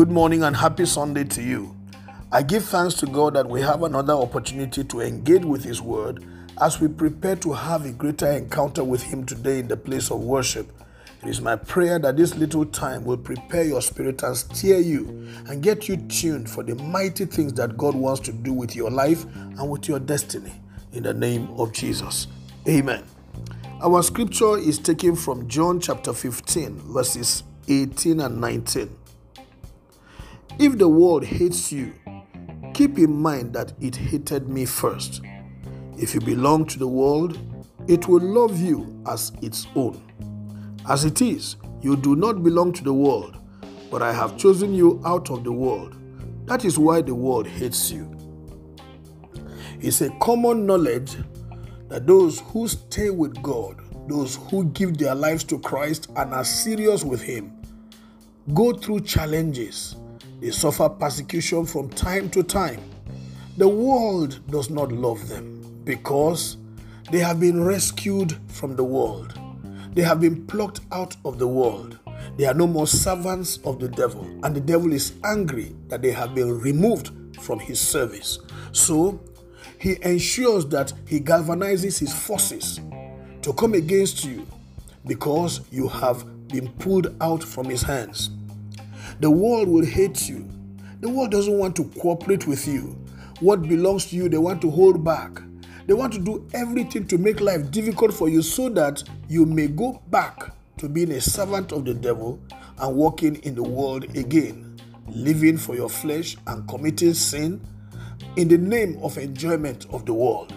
Good morning and happy Sunday to you. I give thanks to God that we have another opportunity to engage with His Word as we prepare to have a greater encounter with Him today in the place of worship. It is my prayer that this little time will prepare your spirit and steer you and get you tuned for the mighty things that God wants to do with your life and with your destiny. In the name of Jesus. Amen. Our scripture is taken from John chapter 15, verses 18 and 19. If the world hates you, keep in mind that it hated me first. If you belong to the world, it will love you as its own. As it is, you do not belong to the world, but I have chosen you out of the world. That is why the world hates you. It's a common knowledge that those who stay with God, those who give their lives to Christ and are serious with Him, go through challenges they suffer persecution from time to time. The world does not love them because they have been rescued from the world. They have been plucked out of the world. They are no more servants of the devil, and the devil is angry that they have been removed from his service. So, he ensures that he galvanizes his forces to come against you because you have been pulled out from his hands. The world will hate you. The world doesn't want to cooperate with you. What belongs to you, they want to hold back. They want to do everything to make life difficult for you so that you may go back to being a servant of the devil and walking in the world again, living for your flesh and committing sin in the name of enjoyment of the world.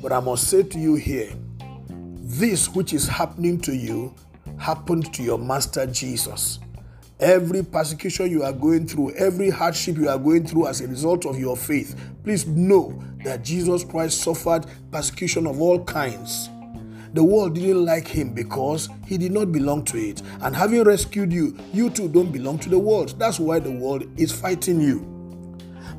But I must say to you here this which is happening to you happened to your master Jesus. Every persecution you are going through, every hardship you are going through as a result of your faith, please know that Jesus Christ suffered persecution of all kinds. The world didn't like him because he did not belong to it. And having rescued you, you too don't belong to the world. That's why the world is fighting you.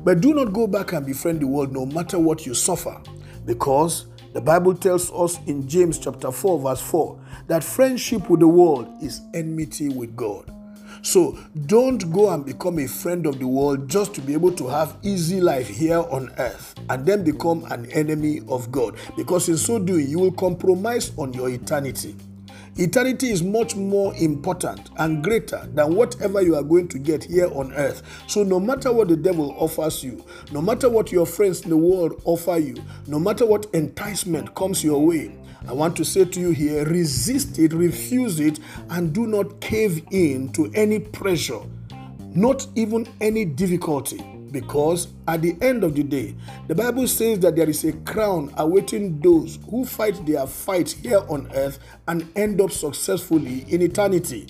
But do not go back and befriend the world no matter what you suffer, because the Bible tells us in James chapter 4, verse 4, that friendship with the world is enmity with God. So don't go and become a friend of the world just to be able to have easy life here on earth and then become an enemy of God. Because in so doing, you will compromise on your eternity. Eternity is much more important and greater than whatever you are going to get here on earth. So, no matter what the devil offers you, no matter what your friends in the world offer you, no matter what enticement comes your way, I want to say to you here resist it, refuse it, and do not cave in to any pressure, not even any difficulty. Because at the end of the day, the Bible says that there is a crown awaiting those who fight their fight here on earth and end up successfully in eternity.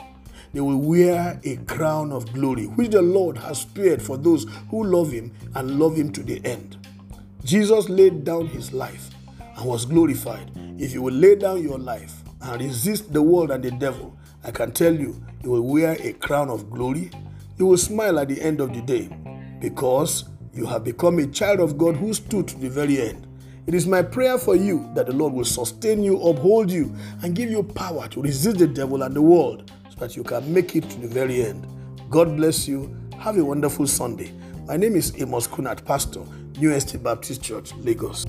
They will wear a crown of glory, which the Lord has spared for those who love Him and love Him to the end. Jesus laid down His life and was glorified. If you will lay down your life and resist the world and the devil, I can tell you, you will wear a crown of glory. You will smile at the end of the day because you have become a child of God who stood to the very end. It is my prayer for you that the Lord will sustain you, uphold you, and give you power to resist the devil and the world so that you can make it to the very end. God bless you. Have a wonderful Sunday. My name is Amos Kunat, Pastor, New Estate Baptist Church, Lagos.